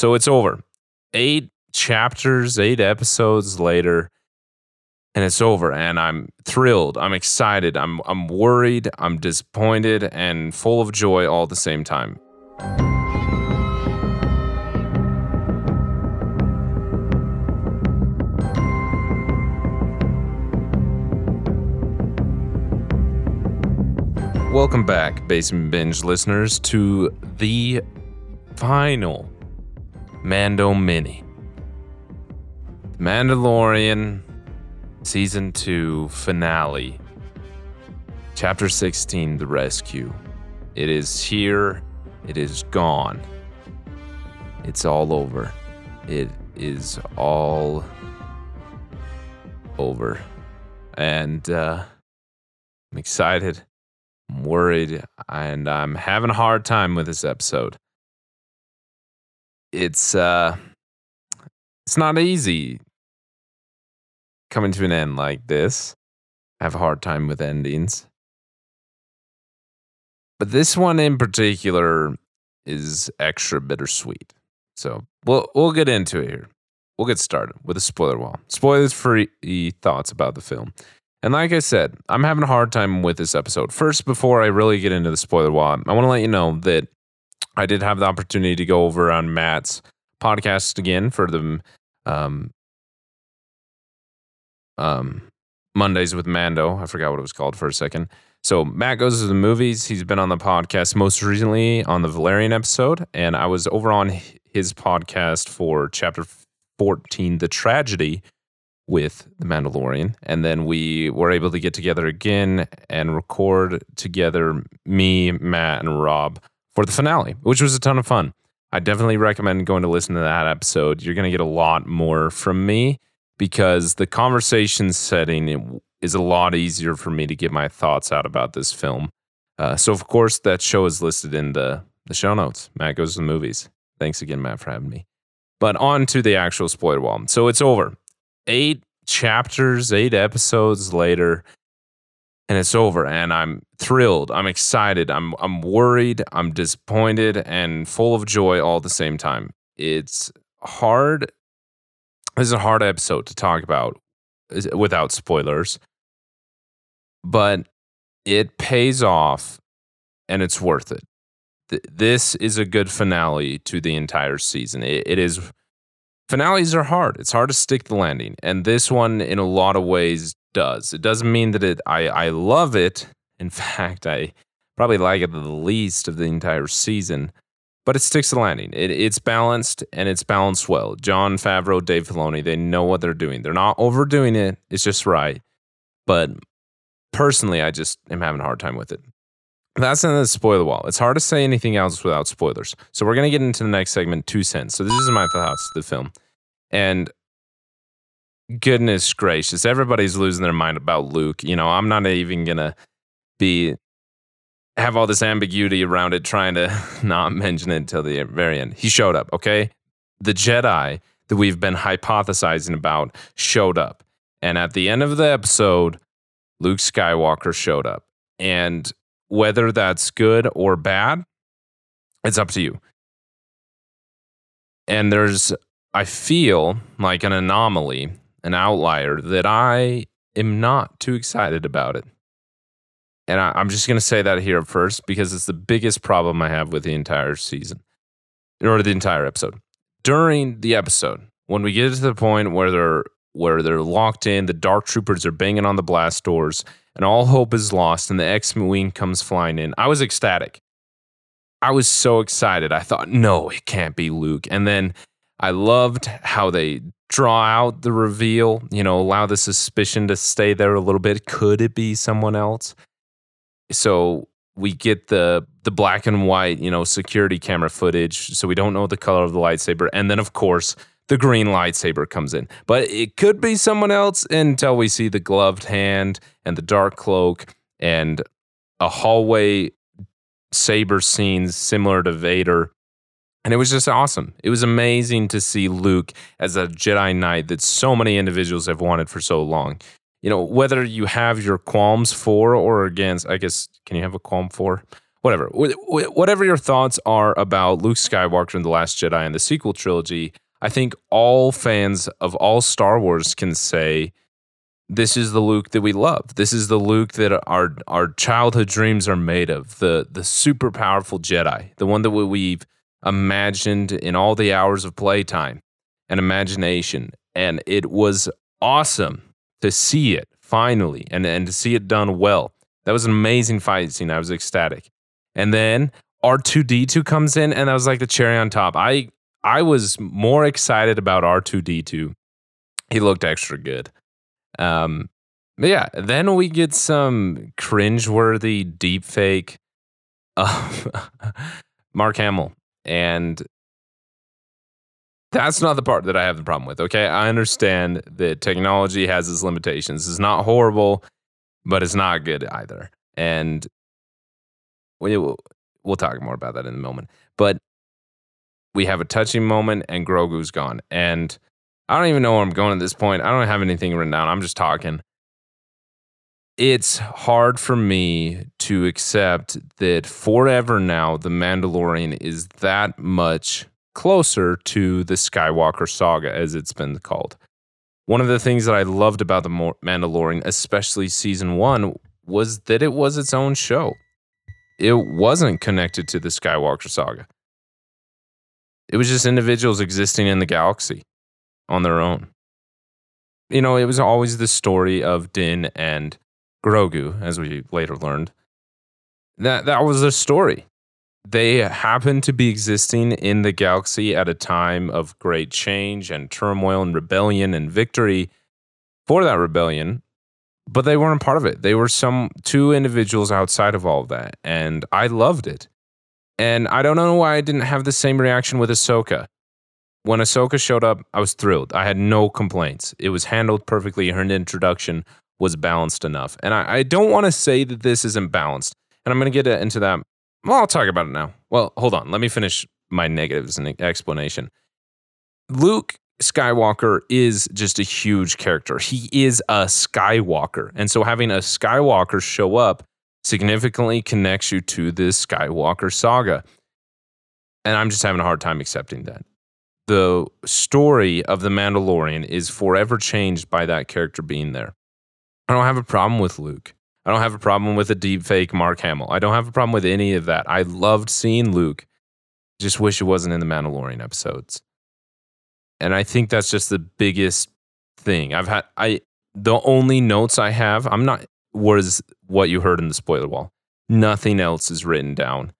So it's over. Eight chapters, eight episodes later, and it's over. And I'm thrilled. I'm excited. I'm I'm worried. I'm disappointed and full of joy all at the same time. Welcome back, Basement Binge listeners, to the final Mando Mini. The Mandalorian Season 2 Finale. Chapter 16 The Rescue. It is here. It is gone. It's all over. It is all over. And uh, I'm excited. I'm worried. And I'm having a hard time with this episode. It's uh it's not easy coming to an end like this. I have a hard time with endings. But this one in particular is extra bittersweet. So we'll we'll get into it here. We'll get started with a spoiler wall. Spoilers free thoughts about the film. And like I said, I'm having a hard time with this episode. First, before I really get into the spoiler wall, I want to let you know that I did have the opportunity to go over on Matt's podcast again for the um, um, Mondays with Mando. I forgot what it was called for a second. So Matt goes to the movies. He's been on the podcast most recently on the Valerian episode, and I was over on his podcast for chapter 14, The Tragedy, with The Mandalorian. And then we were able to get together again and record together, me, Matt, and Rob, for the finale, which was a ton of fun. I definitely recommend going to listen to that episode. You're going to get a lot more from me because the conversation setting is a lot easier for me to get my thoughts out about this film. Uh, so, of course, that show is listed in the, the show notes. Matt goes to the movies. Thanks again, Matt, for having me. But on to the actual spoiler wall. So it's over. Eight chapters, eight episodes later, and it's over. And I'm thrilled. I'm excited. I'm I'm worried. I'm disappointed and full of joy all at the same time. It's hard this is a hard episode to talk about without spoilers, but it pays off and it's worth it. This is a good finale to the entire season. It is finales are hard. It's hard to stick the landing, and this one, in a lot of ways, does. It doesn't mean that it. I I love it. In fact, I probably like it the least of the entire season but it sticks the landing. It, it's balanced and it's balanced well. Jon Favreau, Dave Filoni, they know what they're doing. They're not overdoing it. It's just right. But personally, I just am having a hard time with it. That's in the spoiler wall. It's hard to say anything else without spoilers. So we're gonna get into the next segment, two cents. So this is my thoughts of the film, and goodness gracious, everybody's losing their mind about Luke. You know, I'm not even gonna be have all this ambiguity around it, trying to not mention it until the very end. He showed up, okay? The Jedi that we've been hypothesizing about showed up. And at the end of the episode, Luke Skywalker showed up. And whether that's good or bad, it's up to you. And there's, I feel like an anomaly, an outlier that I am not too excited about it. And I, am just going to say that here first because it's the biggest problem I have with the entire season or the entire episode. During the episode, when we get to the point where they're where they're locked in, the dark troopers are banging on the blast doors, and all hope is lost, and the X-wing comes flying in. I was ecstatic. I was so excited. I thought, no, it can't be Luke. And then I loved how they draw out the reveal, you know, allow the suspicion to stay there a little bit. Could it be someone else? so we get the the black and white, you know, security camera footage, so we don't know the color of the lightsaber, and then of course the green lightsaber comes in. But it could be someone else until we see the gloved hand and the dark cloak and a hallway saber scene similar to Vader. And it was just awesome. It was amazing to see Luke as a Jedi Knight that so many individuals have wanted for so long you know, whether you have your qualms for or against, I guess, can you have a qualm for? whatever. Whatever your thoughts are about Luke Skywalker and The Last Jedi and the sequel trilogy, I think all fans of all Star Wars can say this is the Luke that we love. This is the Luke that our our childhood dreams are made of. The the super powerful Jedi, the one that we've imagined in all the hours of playtime and imagination. And it was awesome to see it finally and, and to see it done well. That was an amazing fight scene. I was ecstatic. And then R2D2 comes in and that was like the cherry on top. I I was more excited about R2D2. He looked extra good. Um but yeah, then we get some cringe-worthy deep fake of Mark Hamill. And that's not the part that I have the problem with. Okay. I understand that technology has its limitations. It's not horrible, but it's not good either. And we will, we'll talk more about that in a moment. But we have a touching moment and Grogu's gone. And I don't even know where I'm going at this point. I don't have anything written down. I'm just talking. It's hard for me to accept that forever now, The Mandalorian is that much closer to the Skywalker saga, as it's been called. One of the things that I loved about The Mandalorian, especially season one, was that it was its own show. It wasn't connected to the Skywalker saga. It was just individuals existing in the galaxy on their own. You know, it was always the story of Din and Grogu, as we later learned. That that was the story. They happened to be existing in the galaxy at a time of great change and turmoil and rebellion and victory for that rebellion but they weren't part of it. They were some two individuals outside of all of that and i loved it. And i don't know why i didn't have the same reaction with ahsoka. When ahsoka showed up i was thrilled. I had no complaints. It was handled perfectly her introduction was balanced enough and i, I don't want to say that this isn't balanced and i'm going to get into that well, I'll talk about it now. Well, hold on. Let me finish my negatives and explanation. Luke Skywalker is just a huge character. He is a Skywalker. And so having a Skywalker show up significantly connects you to this Skywalker saga. And I'm just having a hard time accepting that. The story of The Mandalorian is forever changed by that character being there. I don't have a problem with Luke. I don't have a problem with a deep fake Mark Hamill. I don't have a problem with any of that. I loved seeing Luke. Just wish it wasn't in the Mandalorian episodes. And I think that's just the biggest thing. I've had I the only notes I have, I'm not was what you heard in the spoiler wall. Nothing else is written down.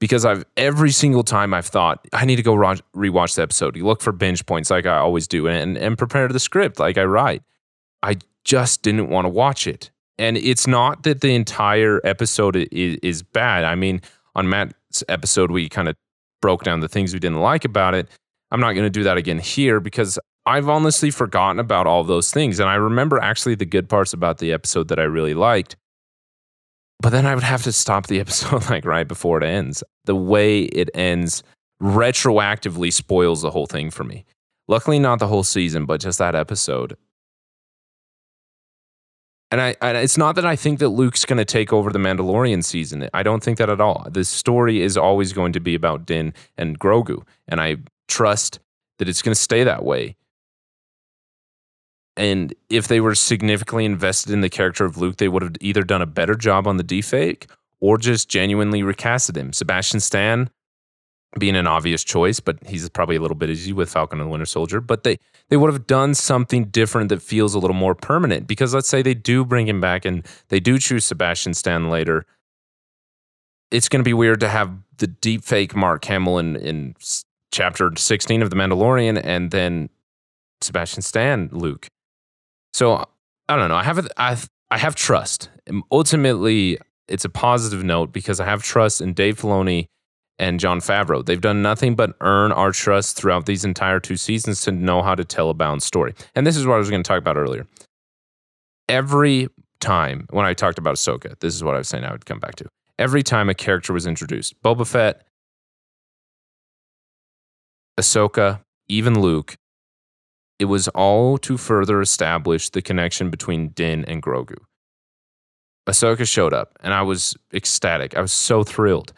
Because I've every single time I've thought I need to go rewatch the episode. You look for binge points like I always do and, and prepare the script like I write. I just didn't want to watch it and it's not that the entire episode is, is bad. I mean, on Matt's episode, we kind of broke down the things we didn't like about it. I'm not going to do that again here because I've honestly forgotten about all those things. And I remember actually the good parts about the episode that I really liked. But then I would have to stop the episode like right before it ends. The way it ends retroactively spoils the whole thing for me. Luckily, not the whole season, but just that episode. And I, it's not that I think that Luke's going to take over the Mandalorian season. I don't think that at all. The story is always going to be about Din and Grogu, and I trust that it's going to stay that way. And if they were significantly invested in the character of Luke, they would have either done a better job on the deepfake or just genuinely recasted him. Sebastian Stan being an obvious choice, but he's probably a little bit easy with Falcon and the Winter Soldier. But they they would have done something different that feels a little more permanent. Because let's say they do bring him back and they do choose Sebastian Stan later. It's going to be weird to have the deep fake Mark Hamill in, in chapter 16 of The Mandalorian and then Sebastian Stan Luke. So I don't know. I have I I have trust. Ultimately, it's a positive note because I have trust in Dave Filoni and Jon Favreau. They've done nothing but earn our trust throughout these entire two seasons to know how to tell a balanced story. And this is what I was going to talk about earlier. Every time when I talked about Ahsoka, this is what I was saying I would come back to. Every time a character was introduced, Boba Fett, Ahsoka, even Luke, it was all to further establish the connection between Din and Grogu. Ahsoka showed up and I was ecstatic. I was so thrilled.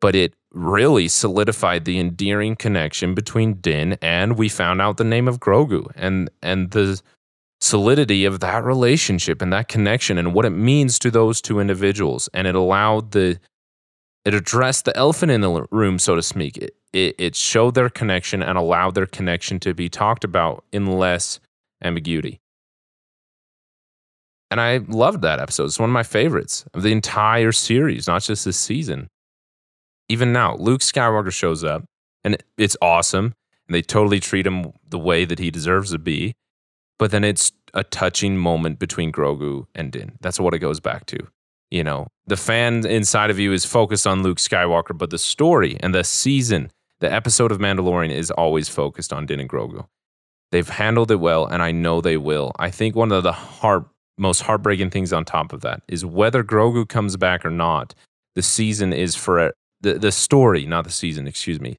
But it really solidified the endearing connection between Din and we found out the name of Grogu and and the solidity of that relationship and that connection and what it means to those two individuals and it allowed the it addressed the elephant in the room so to speak it, it, it showed their connection and allowed their connection to be talked about in less ambiguity and I loved that episode. It's one of my favorites of the entire series, not just this season. Even now, Luke Skywalker shows up and it's awesome. And they totally treat him the way that he deserves to be. But then it's a touching moment between Grogu and Din. That's what it goes back to. You know, the fan inside of you is focused on Luke Skywalker, but the story and the season, the episode of Mandalorian is always focused on Din and Grogu. They've handled it well, and I know they will. I think one of the heart most heartbreaking things on top of that is whether Grogu comes back or not, the season is for the, the story, not the season, excuse me,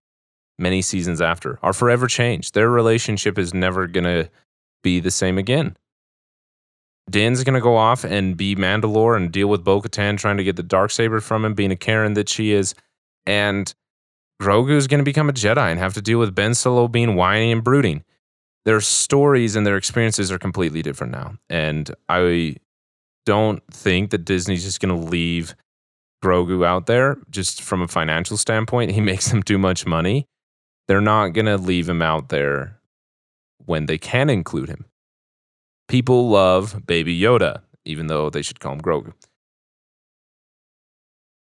many seasons after are forever changed. Their relationship is never going to be the same again. Din's going to go off and be Mandalore and deal with Bo Katan trying to get the dark saber from him, being a Karen that she is. And Grogu is going to become a Jedi and have to deal with Ben Solo being whiny and brooding their stories and their experiences are completely different now. And I don't think that Disney's just going to leave Grogu out there just from a financial standpoint. He makes them too much money. They're not going to leave him out there when they can include him. People love Baby Yoda, even though they should call him Grogu.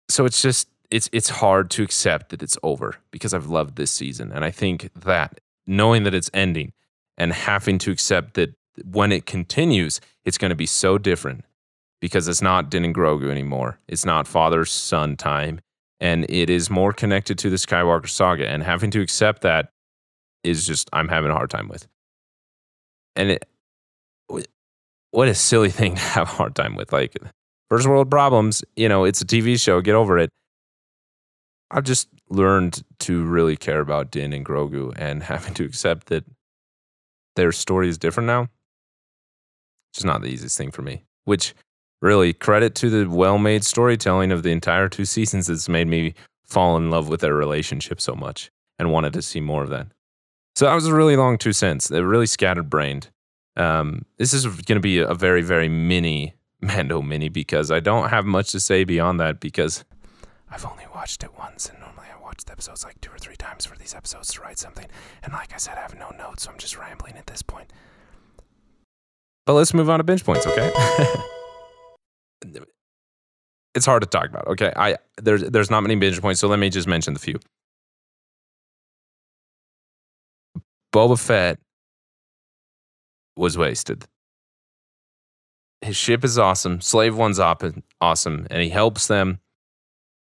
So it's just it's it's hard to accept that it's over because I've loved this season and I think that knowing that it's ending and having to accept that when it continues, it's going to be so different because it's not Din and Grogu anymore. It's not father son time. And it is more connected to the Skywalker saga. And having to accept that is just, I'm having a hard time with. And it, what a silly thing to have a hard time with. Like, first world problems, you know, it's a TV show, get over it. I've just learned to really care about Din and Grogu and having to accept that their story is different now. It's just not the easiest thing for me. Which really credit to the well-made storytelling of the entire two seasons that's made me fall in love with their relationship so much and wanted to see more of that. So that was a really long two cents. They're really scattered brained. Um, this is going to be a very, very mini Mando mini because I don't have much to say beyond that because I've only watched it once and normally I watch the episodes like two or three times for these episodes to write something. And like I said, I have no notes, so I'm just rambling at this point. But let's move on to binge points, okay? it's hard to talk about, okay? I there's there's not many binge points, so let me just mention the few. Boba Fett was wasted. His ship is awesome. Slave One's awesome, and he helps them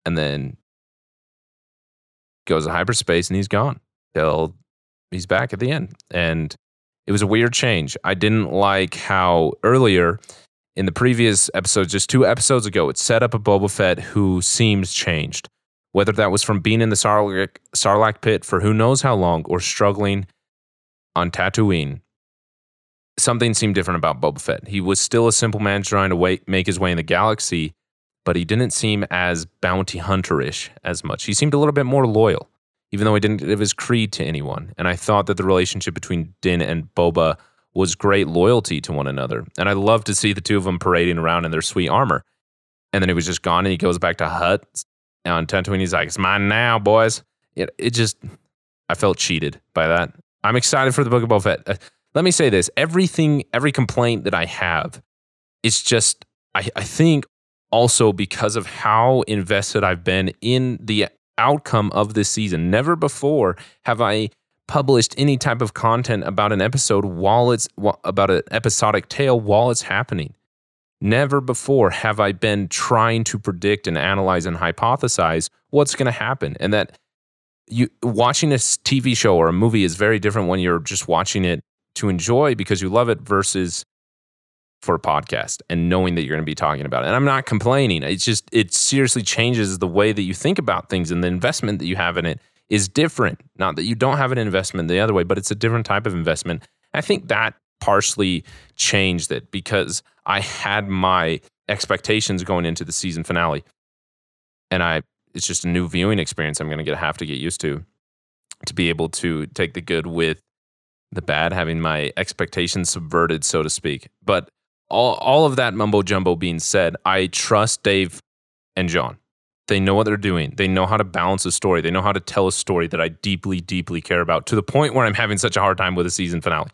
and then goes to hyperspace and he's gone till he's back at the end. And it was a weird change. I didn't like how earlier in the previous episode, just two episodes ago, it set up a Boba Fett who seems changed. Whether that was from being in the Sarlacc, Sarlacc pit for who knows how long or struggling on Tatooine, something seemed different about Boba Fett. He was still a simple man trying to wait, make his way in the galaxy, but he didn't seem as bounty hunterish as much. He seemed a little bit more loyal, even though he didn't give his creed to anyone. And I thought that the relationship between Din and Boba was great loyalty to one another. And I love to see the two of them parading around in their sweet armor. And then he was just gone and he goes back to Hutt on Tatooine. He's like, it's mine now, boys. It, it just, I felt cheated by that. I'm excited for the Book of Boba Fett. Uh, let me say this everything, every complaint that I have, it's just, I, I think also because of how invested I've been in the outcome of this season. Never before have I published any type of content about an episode while it's about an episodic tale while it's happening. Never before have I been trying to predict and analyze and hypothesize what's going to happen. And that you watching a TV show or a movie is very different when you're just watching it to enjoy because you love it versus for a podcast and knowing that you're going to be talking about it. And I'm not complaining. It's just, it seriously changes the way that you think about things and the investment that you have in it is different. Not that you don't have an investment the other way, but it's a different type of investment. I think that partially changed it because I had my expectations going into the season finale. And I it's just a new viewing experience I'm going to have to get used to to be able to take the good with the bad, having my expectations subverted, so to speak. But all, all of that mumbo jumbo being said, I trust Dave and Jon. They know what they're doing. They know how to balance a story. They know how to tell a story that I deeply, deeply care about to the point where I'm having such a hard time with a season finale.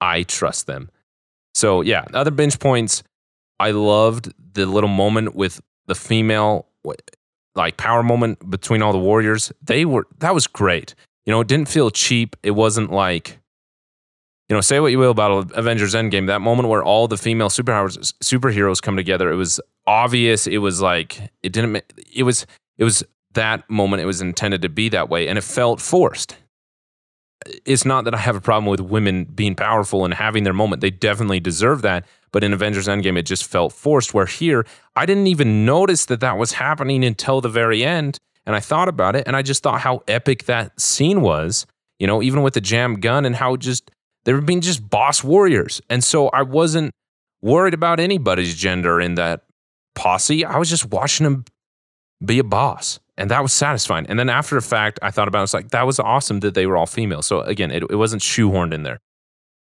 I trust them. So, yeah, other binge points. I loved the little moment with the female, like power moment between all the warriors. They were, that was great. You know, it didn't feel cheap. It wasn't like, you know, say what you will about Avengers Endgame, that moment where all the female superheroes superheroes come together, it was obvious. It was like it didn't. It was it was that moment. It was intended to be that way, and it felt forced. It's not that I have a problem with women being powerful and having their moment. They definitely deserve that. But in Avengers Endgame, it just felt forced. Where here, I didn't even notice that that was happening until the very end. And I thought about it, and I just thought how epic that scene was. You know, even with the jam gun and how just they were being just boss warriors. And so I wasn't worried about anybody's gender in that posse. I was just watching them be a boss. And that was satisfying. And then after the fact, I thought about it, it's like, that was awesome that they were all female. So again, it, it wasn't shoehorned in there,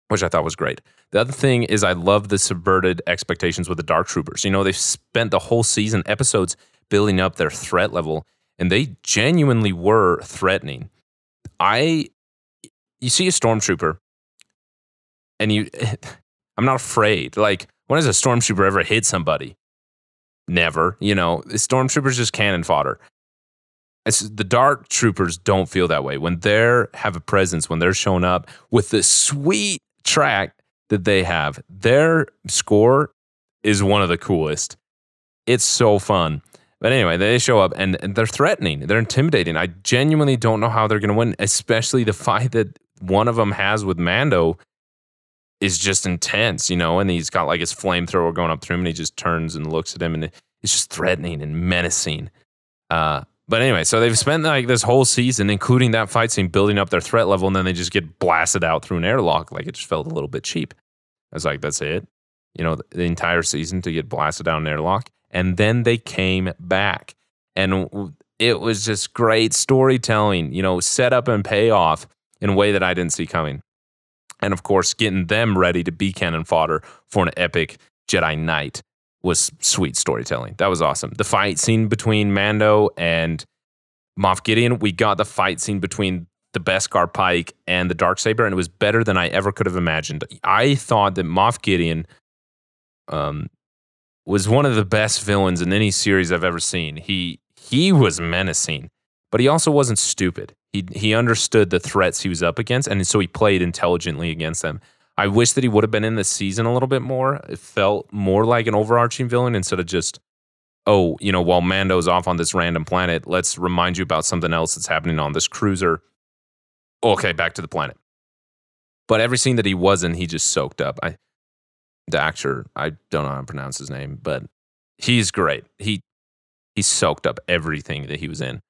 which I thought was great. The other thing is, I love the subverted expectations with the Dark Troopers. You know, they've spent the whole season episodes building up their threat level, and they genuinely were threatening. I, you see a stormtrooper and you I'm not afraid. Like, when has a stormtrooper ever hit somebody? Never. You know, stormtroopers just cannon fodder. It's, the dark troopers don't feel that way. When they're have a presence, when they're showing up with the sweet track that they have, their score is one of the coolest. It's so fun. But anyway, they show up and, and they're threatening. They're intimidating. I genuinely don't know how they're going to win, especially the fight that one of them has with Mando is just intense, you know, and he's got like his flamethrower going up through him and he just turns and looks at him and it's just threatening and menacing. Uh, but anyway, so they've spent like this whole season, including that fight scene, building up their threat level, and then they just get blasted out through an airlock. Like it just felt a little bit cheap. I was like, that's it. You know, the entire season to get blasted out an airlock. And then they came back. And it was just great storytelling, you know, set up and payoff in a way that I didn't see coming and of course getting them ready to be cannon fodder for an epic Jedi Knight was sweet storytelling. That was awesome. The fight scene between Mando and Moff Gideon, we got the fight scene between the Beskar Pike and the dark saber, and it was better than I ever could have imagined. I thought that Moff Gideon um, was one of the best villains in any series I've ever seen. He he was menacing, but he also wasn't stupid. He he understood the threats he was up against, and so he played intelligently against them. I wish that he would have been in the season a little bit more. It felt more like an overarching villain instead of just, oh, you know, while Mando's off on this random planet, let's remind you about something else that's happening on this cruiser. Okay, back to the planet. But every scene that he was in, he just soaked up. I, the actor, I don't know how to pronounce his name, but he's great. He he soaked up everything that he was in.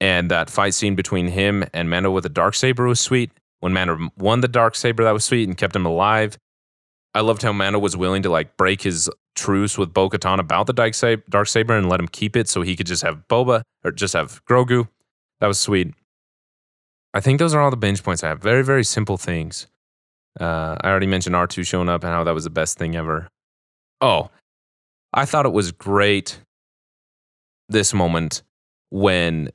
And that fight scene between him and Mando with the dark saber was sweet. When Mando won the dark saber, that was sweet and kept him alive. I loved how Mando was willing to like break his truce with Bo Katan about the dark saber and let him keep it so he could just have Boba or just have Grogu. That was sweet. I think those are all the binge points I have. Very, very simple things. Uh, I already mentioned R2 showing up and how that was the best thing ever. Oh, I thought it was great this moment when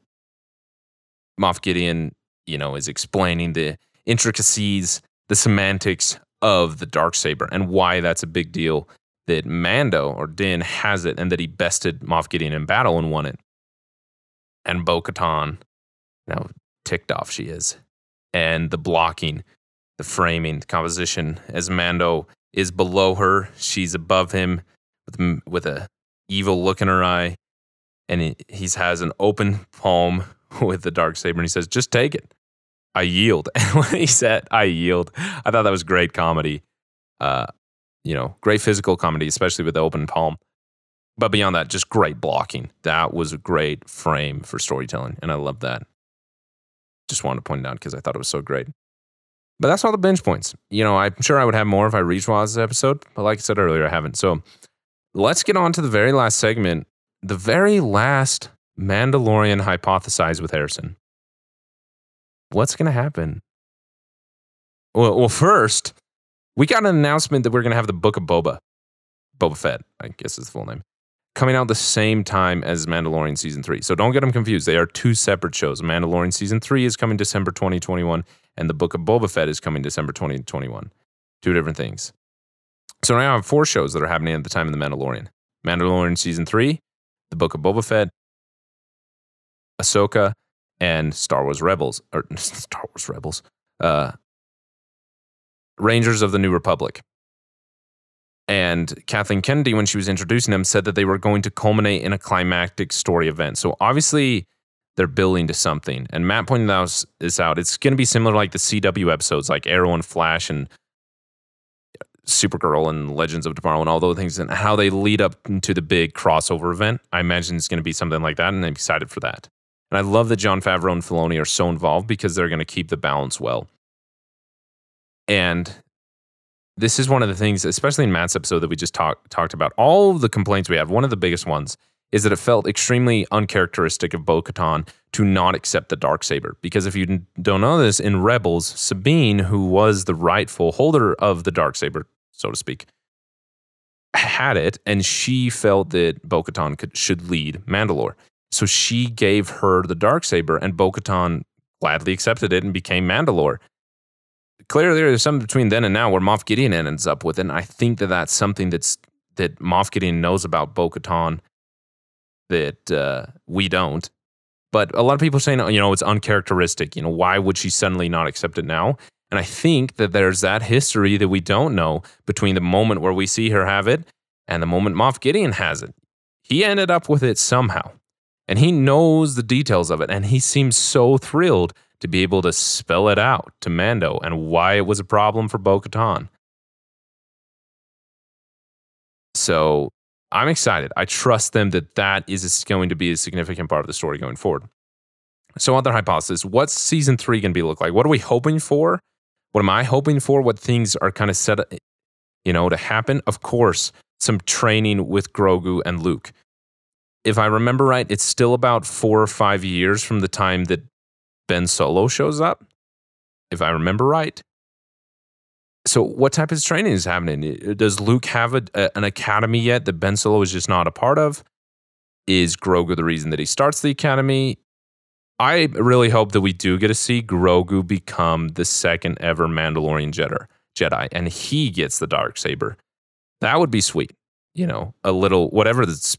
Moff Gideon, you know, is explaining the intricacies, the semantics of the dark saber and why that's a big deal that Mando or Din has it and that he bested Moff Gideon in battle and won it. And Bo Katan, now ticked off she is. And the blocking, the framing, the composition as Mando is below her, she's above him with, with a evil look in her eye. And he he's has an open palm with the dark saber and he says, "Just take it." I yield. And when he said, "I yield," I thought that was great comedy. Uh, you know, great physical comedy, especially with the open palm. But beyond that, just great blocking. That was a great frame for storytelling, and I love that. Just wanted to point it out because I thought it was so great. But that's all the binge points. You know, I'm sure I would have more if I rewatched this episode, but like I said earlier, I haven't. So let's get on to the very last segment, the very last Mandalorian hypothesized with Harrison. What's going to happen? Well, well, first, we got an announcement that we're going to have the Book of Boba, Boba Fett, I guess is the full name, coming out the same time as Mandalorian season three. So don't get them confused. They are two separate shows. Mandalorian season three is coming December 2021, and the Book of Boba Fett is coming December 2021. Two different things. So now I have four shows that are happening at the time of the Mandalorian. Mandalorian season three, the Book of Boba Fett, Ahsoka, and Star Wars Rebels or Star Wars Rebels, uh, Rangers of the New Republic. And Kathleen Kennedy, when she was introducing them, said that they were going to culminate in a climactic story event. So obviously, they're building to something. And Matt pointed this out. It's going to be similar to like the CW episodes, like Arrow and Flash and Supergirl and Legends of Tomorrow and all those things, and how they lead up to the big crossover event. I imagine it's going to be something like that, and I'm excited for that. And I love that Jon Favreau and Filoni are so involved because they're going to keep the balance well. And this is one of the things, especially in Matt's episode that we just talk, talked about. All of the complaints we have, one of the biggest ones is that it felt extremely uncharacteristic of Bo Katan to not accept the dark saber. Because if you don't know this, in Rebels, Sabine, who was the rightful holder of the dark saber, so to speak, had it, and she felt that Bo Katan should lead Mandalore. So she gave her the dark saber, and Bo Katan gladly accepted it and became Mandalore. Clearly, there's something between then and now where Moff Gideon ends up with it. And I think that that's something that's that Moff Gideon knows about Bo Katan that uh, we don't. But a lot of people are saying, you know, it's uncharacteristic. You know, why would she suddenly not accept it now? And I think that there's that history that we don't know between the moment where we see her have it and the moment Moff Gideon has it. He ended up with it somehow. And he knows the details of it. And he seems so thrilled to be able to spell it out to Mando and why it was a problem for Bo Katan. So I'm excited. I trust them that that is going to be a significant part of the story going forward. So, other hypothesis what's season three going to be look like? What are we hoping for? What am I hoping for? What things are kind of set, you know, to happen? Of course, some training with Grogu and Luke. If I remember right, it's still about four or five years from the time that Ben Solo shows up. If I remember right. So, what type of training is happening? Does Luke have a, a, an academy yet that Ben Solo is just not a part of? Is Grogu the reason that he starts the academy? I really hope that we do get to see Grogu become the second ever Mandalorian Jedi, and he gets the dark saber. That would be sweet. You know, a little whatever the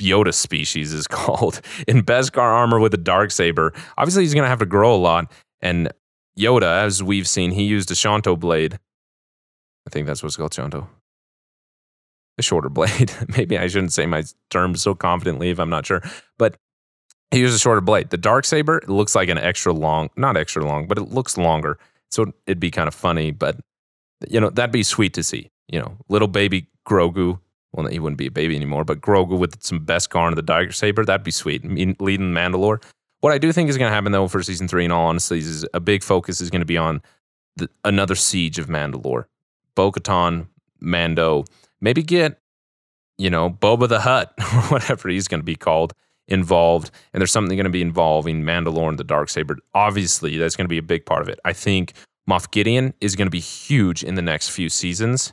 Yoda species is called in Beskar armor with a dark saber. Obviously, he's going to have to grow a lot, and Yoda, as we've seen, he used a Shanto blade I think that's what's called Chanto. A shorter blade. Maybe I shouldn't say my terms so confidently if I'm not sure. But he used a shorter blade. The dark saber looks like an extra long, not extra long, but it looks longer. So it'd be kind of funny, but you know, that'd be sweet to see. You know, little baby Grogu. Well, he wouldn't be a baby anymore, but Grogu with some Beskar and the dark saber, that'd be sweet. Leading Mandalore. What I do think is going to happen though for season three, in all honesty, is a big focus is going to be on the, another siege of Mandalore. Bo Katan, Mando, maybe get, you know, Boba the Hutt or whatever he's going to be called involved. And there's something going to be involving Mandalore and the Dark Saber. Obviously, that's going to be a big part of it. I think Moff Gideon is going to be huge in the next few seasons.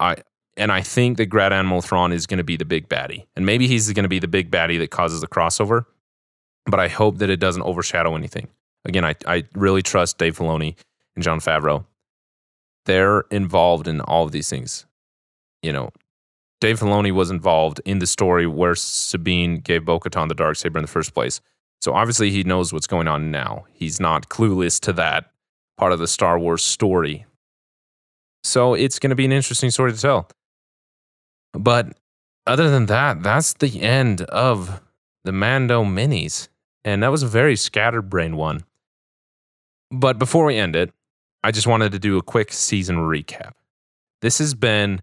I and I think that Grand Admiral Thrawn is going to be the big baddie. And maybe he's going to be the big baddie that causes the crossover. But I hope that it doesn't overshadow anything. Again, I, I really trust Dave Filoni and Jon Favreau they're involved in all of these things. You know, Dave Filoni was involved in the story where Sabine gave Bo Katan the dark saber in the first place. So obviously he knows what's going on now. He's not clueless to that part of the Star Wars story. So it's going to be an interesting story to tell. But other than that, that's the end of the Mando minis. And that was a very scatterbrained one. But before we end it, I just wanted to do a quick season recap. This has been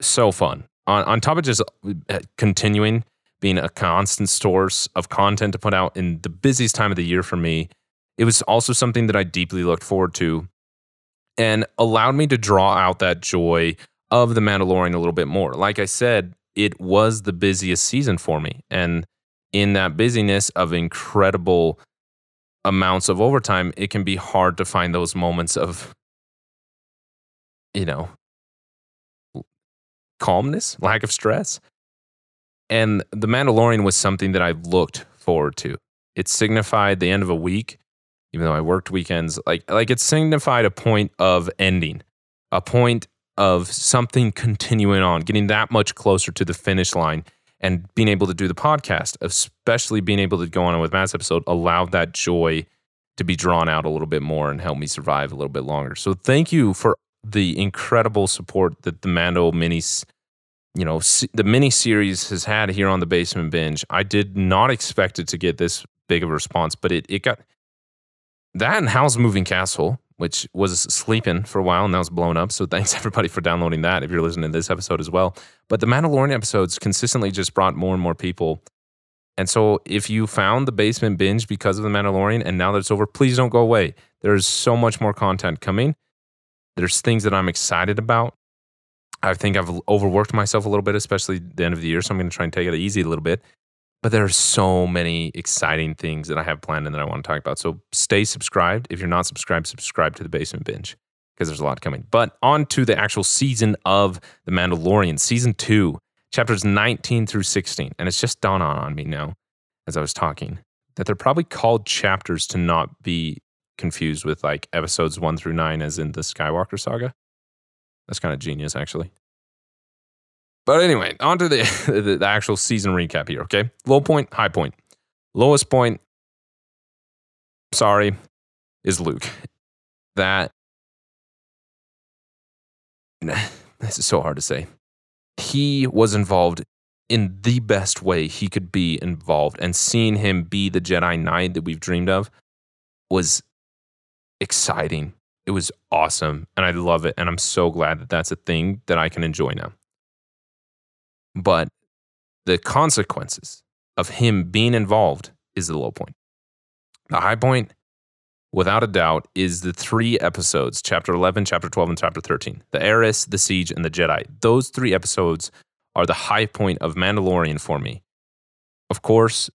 so fun. On, on top of just uh, continuing being a constant source of content to put out in the busiest time of the year for me, it was also something that I deeply looked forward to and allowed me to draw out that joy of The Mandalorian a little bit more. Like I said, it was the busiest season for me. And in that busyness of incredible amounts of overtime, it can be hard to find those moments of, you know, calmness, lack of stress. And The Mandalorian was something that I looked forward to. It signified the end of a week, even though I worked weekends. Like, like it signified a point of ending, a point of something continuing on, getting that much closer to the finish line and being able to do the podcast, especially being able to go on with Matt's episode, allowed that joy to be drawn out a little bit more and help me survive a little bit longer. So thank you for the incredible support that the Mando mini, you know, the mini series has had here on the Basement Binge. I did not expect it to get this big of a response, but it it got that and Howl's Moving Castle which was sleeping for a while and now it's blown up. So thanks everybody for downloading that if you're listening to this episode as well. But the Mandalorian episodes consistently just brought more and more people. And so if you found the basement binge because of the Mandalorian and now that it's over, please don't go away. There's so much more content coming. There's things that I'm excited about. I think I've overworked myself a little bit, especially the end of the year. So I'm going to try and take it easy a little bit. But there are so many exciting things that I have planned and that I want to talk about. So stay subscribed. If you're not subscribed, subscribe to the Basement Binge because there's a lot coming. But on to the actual season of The Mandalorian, season two, chapters 19 through 16. And it's just dawned on me now as I was talking that they're probably called chapters to not be confused with like episodes one through nine, as in the Skywalker saga. That's kind of genius, actually. But anyway, on to the, the, actual season recap here, okay? Low point, high point. Lowest point, sorry, is Luke. That, this is so hard to say. He was involved in the best way he could be involved, and seeing him be the Jedi Knight that we've dreamed of was exciting. It was awesome, and I love it. And I'm so glad that that's a thing that I can enjoy now. But the consequences of him being involved is the low point. The high point, without a doubt, is the three episodes chapter 11, chapter 12, and chapter 13 the Heiress, the Siege, and the Jedi. Those three episodes are the high point of Mandalorian for me. Of course,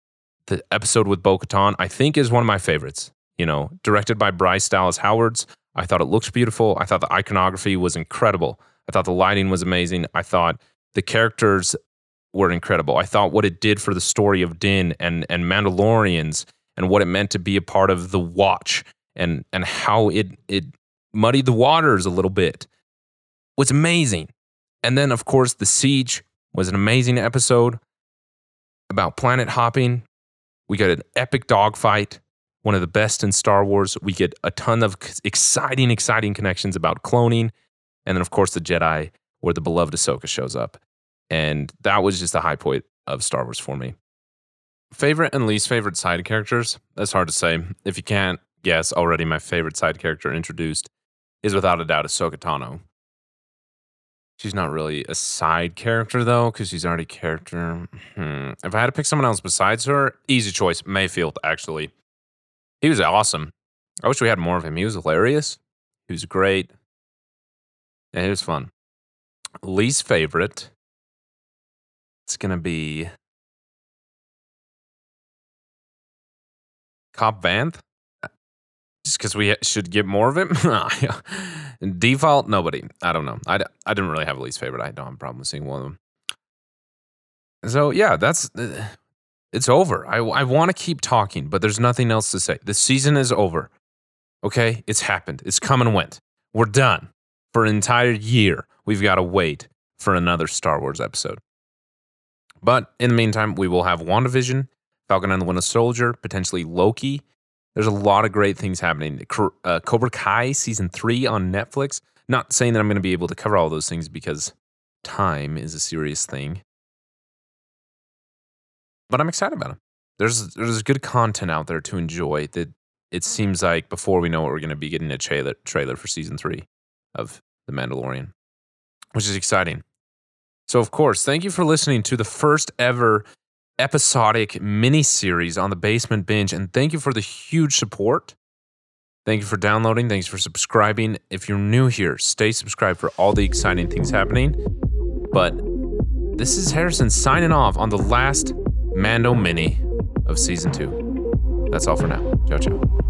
the episode with Bo Katan, I think, is one of my favorites. You know, directed by Bryce Dallas Howards. I thought it looks beautiful. I thought the iconography was incredible. I thought the lighting was amazing. I thought the characters were incredible. I thought what it did for the story of Din and and Mandalorians and what it meant to be a part of the Watch and and how it it muddied the waters a little bit was amazing. And then of course the Siege was an amazing episode about planet hopping. We got an epic dogfight, one of the best in Star Wars. We get a ton of exciting, exciting connections about cloning. And then, of course, the Jedi, where the beloved Ahsoka shows up. And that was just the high point of Star Wars for me. Favorite and least favorite side characters? That's hard to say. If you can't guess already, my favorite side character introduced is without a doubt Ahsoka Tano. She's not really a side character though, because she's already character. Hmm. If I had to pick someone else besides her, easy choice. Mayfield, actually. He was awesome. I wish we had more of him. He was hilarious. He was great. Yeah, he was fun. Least favorite it's going to be Cobb Vanth. Just because we should get more of him. Default, nobody. I don't know. I, I didn't really have a least favorite. I don't have a problem seeing one of them. So, yeah, that's. Uh, it's over. I, I want to keep talking, but there's nothing else to say. The season is over. Okay? It's happened. It's come and went. We're done. For an entire year, we've got to wait for another Star Wars episode. But in the meantime, we will have WandaVision, Falcon and the Winter Soldier, potentially Loki. There's a lot of great things happening. Uh, Cobra Kai season three on Netflix. Not saying that I'm going to be able to cover all those things because time is a serious thing, but I'm excited about them. There's there's good content out there to enjoy. That it seems like before we know it, we're going to be getting a trailer trailer for season three of The Mandalorian, which is exciting. So, of course, thank you for listening to the first ever episodic mini series on the Basement Binge. And thank you for the huge support. Thank you for downloading. Thanks for subscribing. If you're new here, stay subscribed for all the exciting things happening. But this is Harrison signing off on the last Mando mini of season two. That's all for now. Ciao, ciao.